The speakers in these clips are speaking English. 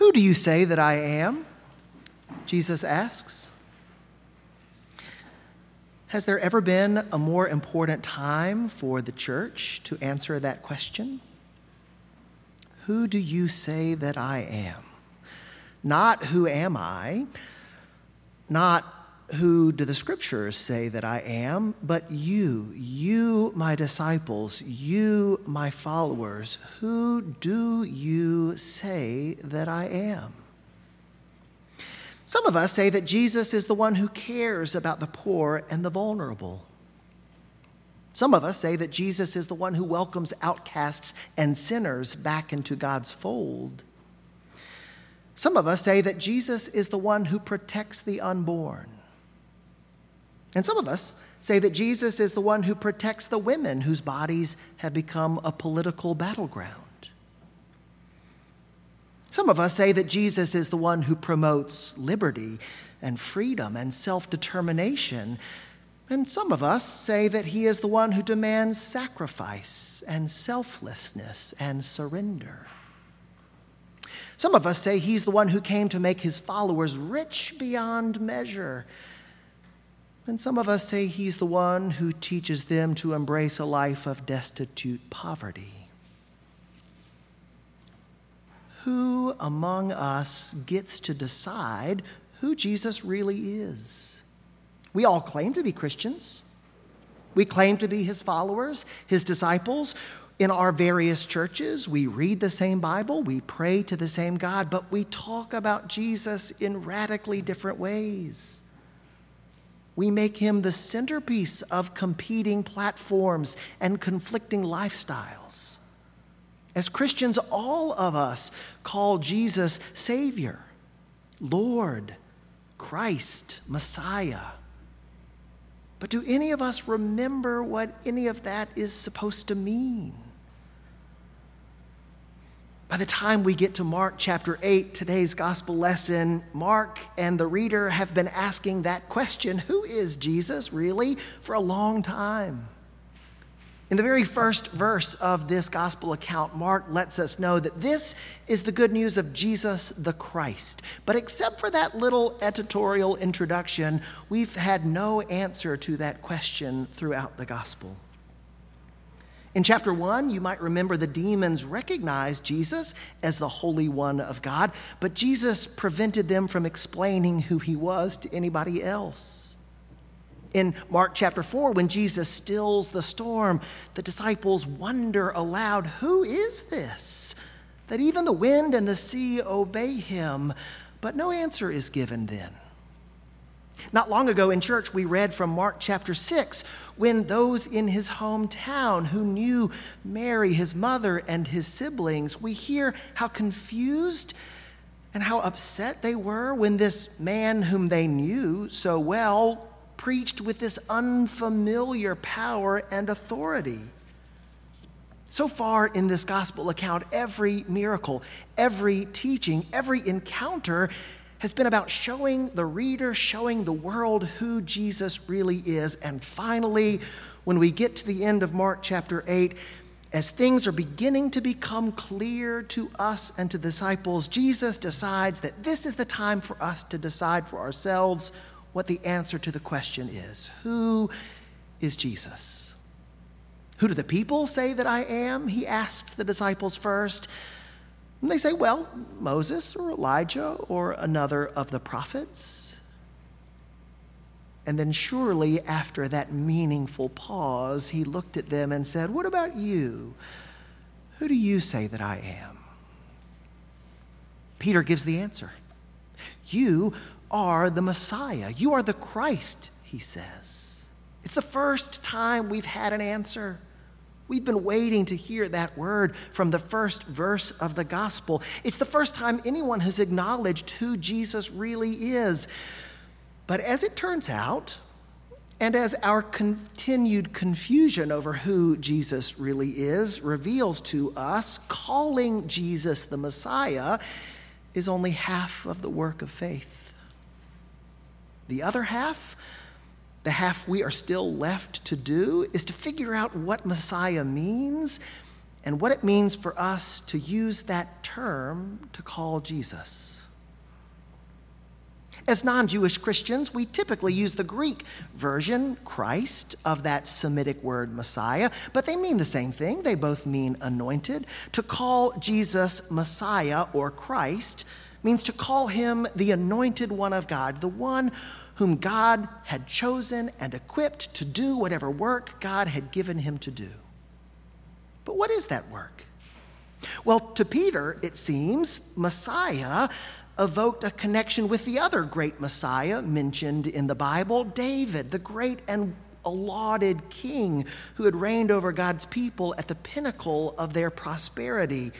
Who do you say that I am? Jesus asks. Has there ever been a more important time for the church to answer that question? Who do you say that I am? Not who am I, not who do the scriptures say that I am, but you, you, my disciples, you, my followers, who do you say that I am? Some of us say that Jesus is the one who cares about the poor and the vulnerable. Some of us say that Jesus is the one who welcomes outcasts and sinners back into God's fold. Some of us say that Jesus is the one who protects the unborn. And some of us say that Jesus is the one who protects the women whose bodies have become a political battleground. Some of us say that Jesus is the one who promotes liberty and freedom and self determination. And some of us say that he is the one who demands sacrifice and selflessness and surrender. Some of us say he's the one who came to make his followers rich beyond measure. And some of us say he's the one who teaches them to embrace a life of destitute poverty. who among us gets to decide who Jesus really is? We all claim to be Christians. We claim to be his followers, his disciples. In our various churches, we read the same Bible, we pray to the same God, but we talk about Jesus in radically different ways. We make him the centerpiece of competing platforms and conflicting lifestyles. As Christians, all of us call Jesus Savior, Lord, Christ, Messiah. But do any of us remember what any of that is supposed to mean? By the time we get to Mark chapter 8, today's gospel lesson, Mark and the reader have been asking that question who is Jesus really for a long time? In the very first verse of this gospel account, Mark lets us know that this is the good news of Jesus the Christ. But except for that little editorial introduction, we've had no answer to that question throughout the gospel. In chapter 1, you might remember the demons recognized Jesus as the Holy One of God, but Jesus prevented them from explaining who he was to anybody else. In Mark chapter 4, when Jesus stills the storm, the disciples wonder aloud, Who is this? That even the wind and the sea obey him. But no answer is given then. Not long ago in church, we read from Mark chapter 6 when those in his hometown who knew Mary, his mother, and his siblings, we hear how confused and how upset they were when this man whom they knew so well preached with this unfamiliar power and authority. So far in this gospel account, every miracle, every teaching, every encounter has been about showing the reader, showing the world who Jesus really is. And finally, when we get to the end of Mark chapter 8, as things are beginning to become clear to us and to disciples, Jesus decides that this is the time for us to decide for ourselves what the answer to the question is Who is Jesus? Who do the people say that I am? He asks the disciples first. And they say, Well, Moses or Elijah or another of the prophets. And then, surely, after that meaningful pause, he looked at them and said, What about you? Who do you say that I am? Peter gives the answer You are the Messiah. You are the Christ, he says. It's the first time we've had an answer. We've been waiting to hear that word from the first verse of the gospel. It's the first time anyone has acknowledged who Jesus really is. But as it turns out, and as our continued confusion over who Jesus really is reveals to us, calling Jesus the Messiah is only half of the work of faith. The other half, the half we are still left to do, is to figure out what Messiah means and what it means for us to use that term to call Jesus. As non Jewish Christians, we typically use the Greek version, Christ, of that Semitic word Messiah, but they mean the same thing. They both mean anointed. To call Jesus Messiah or Christ means to call him the anointed one of God, the one whom God had chosen and equipped to do whatever work God had given him to do. But what is that work? Well, to Peter, it seems, Messiah evoked a connection with the other great Messiah mentioned in the Bible, David, the great and lauded king who had reigned over God's people at the pinnacle of their prosperity.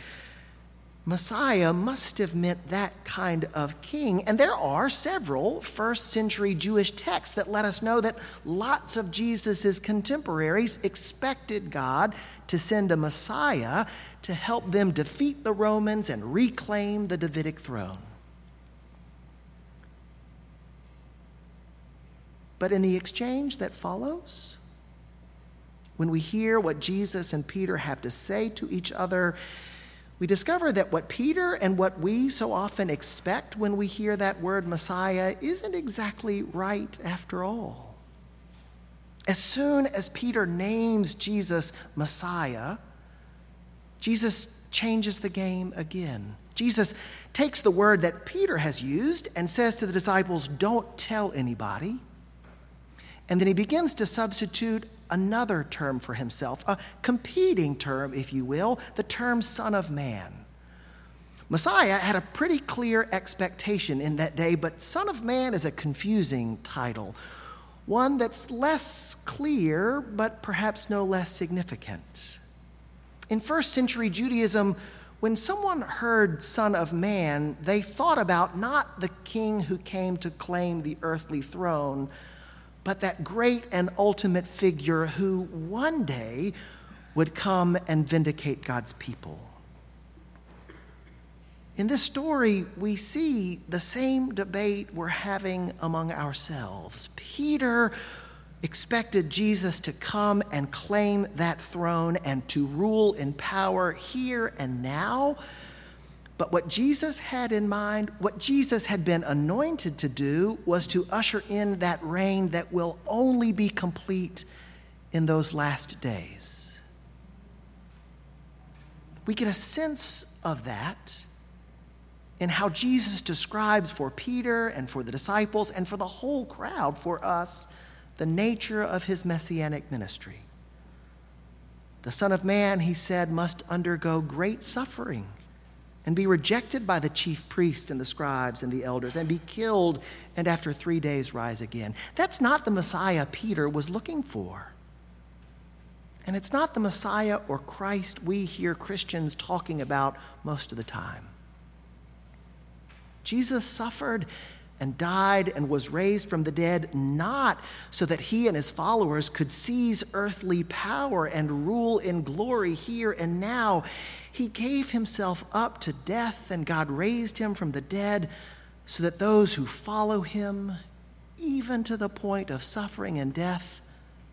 Messiah must have meant that kind of king. And there are several first century Jewish texts that let us know that lots of Jesus' contemporaries expected God to send a Messiah to help them defeat the Romans and reclaim the Davidic throne. But in the exchange that follows, when we hear what Jesus and Peter have to say to each other, we discover that what Peter and what we so often expect when we hear that word Messiah isn't exactly right after all. As soon as Peter names Jesus Messiah, Jesus changes the game again. Jesus takes the word that Peter has used and says to the disciples, Don't tell anybody. And then he begins to substitute another term for himself, a competing term, if you will, the term Son of Man. Messiah had a pretty clear expectation in that day, but Son of Man is a confusing title, one that's less clear, but perhaps no less significant. In first century Judaism, when someone heard Son of Man, they thought about not the king who came to claim the earthly throne but that great and ultimate figure who one day would come and vindicate God's people. In this story, we see the same debate we're having among ourselves. Peter expected Jesus to come and claim that throne and to rule in power here and now. But what Jesus had in mind, what Jesus had been anointed to do, was to usher in that reign that will only be complete in those last days. We get a sense of that in how Jesus describes for Peter and for the disciples and for the whole crowd, for us, the nature of his messianic ministry. The Son of Man, he said, must undergo great suffering and be rejected by the chief priests and the scribes and the elders and be killed and after three days rise again. That's not the Messiah Peter was looking for. And it's not the Messiah or Christ we hear Christians talking about most of the time. Jesus suffered and died and was raised from the dead, not so that he and his followers could seize earthly power and rule in glory here and now. He gave himself up to death, and God raised him from the dead so that those who follow him, even to the point of suffering and death,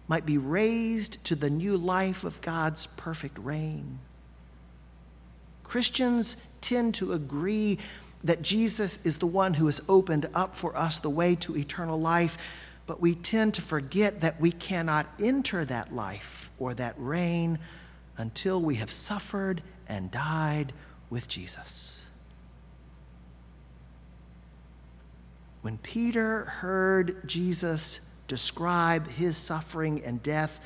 might be raised to the new life of God's perfect reign. Christians tend to agree that Jesus is the one who has opened up for us the way to eternal life, but we tend to forget that we cannot enter that life or that reign until we have suffered and died with Jesus. When Peter heard Jesus describe his suffering and death,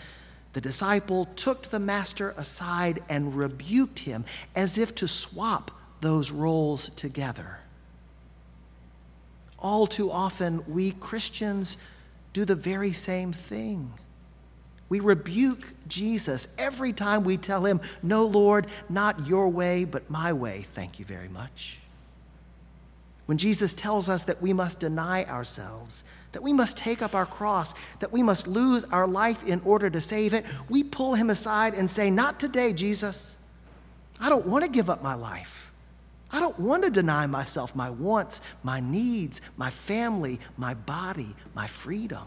the disciple took the master aside and rebuked him as if to swap those roles together. All too often, we Christians do the very same thing. We rebuke Jesus every time we tell him, No, Lord, not your way, but my way. Thank you very much. When Jesus tells us that we must deny ourselves, that we must take up our cross, that we must lose our life in order to save it, we pull him aside and say, Not today, Jesus. I don't want to give up my life. I don't want to deny myself my wants, my needs, my family, my body, my freedom.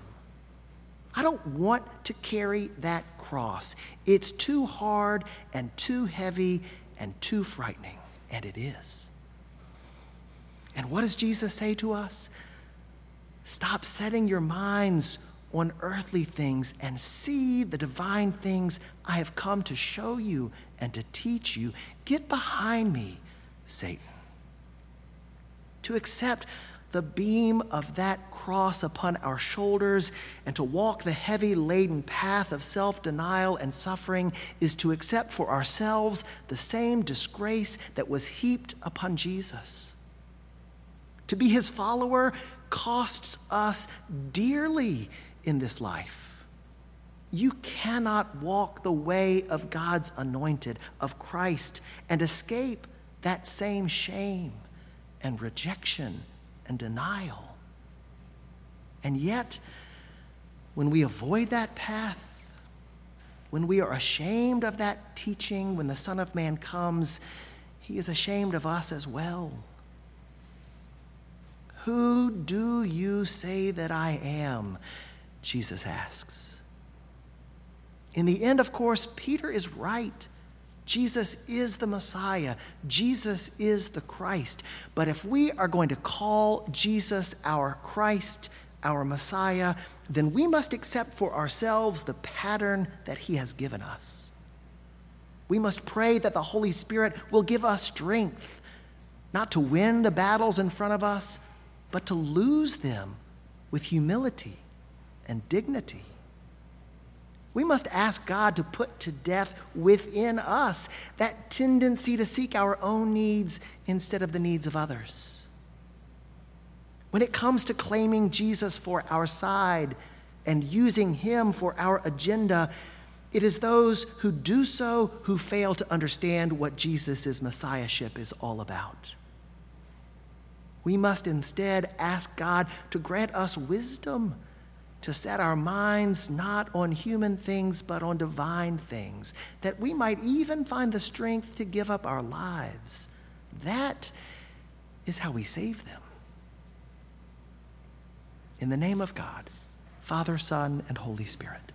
I don't want to carry that cross. It's too hard and too heavy and too frightening. And it is. And what does Jesus say to us? Stop setting your minds on earthly things and see the divine things I have come to show you and to teach you. Get behind me, Satan. To accept the beam of that cross upon our shoulders and to walk the heavy laden path of self denial and suffering is to accept for ourselves the same disgrace that was heaped upon Jesus. To be his follower costs us dearly in this life. You cannot walk the way of God's anointed, of Christ, and escape that same shame and rejection and denial. And yet, when we avoid that path, when we are ashamed of that teaching, when the Son of Man comes, he is ashamed of us as well. Who do you say that I am? Jesus asks. In the end, of course, Peter is right. Jesus is the Messiah. Jesus is the Christ. But if we are going to call Jesus our Christ, our Messiah, then we must accept for ourselves the pattern that he has given us. We must pray that the Holy Spirit will give us strength, not to win the battles in front of us, but to lose them with humility and dignity. We must ask God to put to death within us that tendency to seek our own needs instead of the needs of others. When it comes to claiming Jesus for our side and using him for our agenda, it is those who do so who fail to understand what Jesus' messiahship is all about. We must instead ask God to grant us wisdom to set our minds not on human things but on divine things, that we might even find the strength to give up our lives. That is how we save them. In the name of God, Father, Son, and Holy Spirit.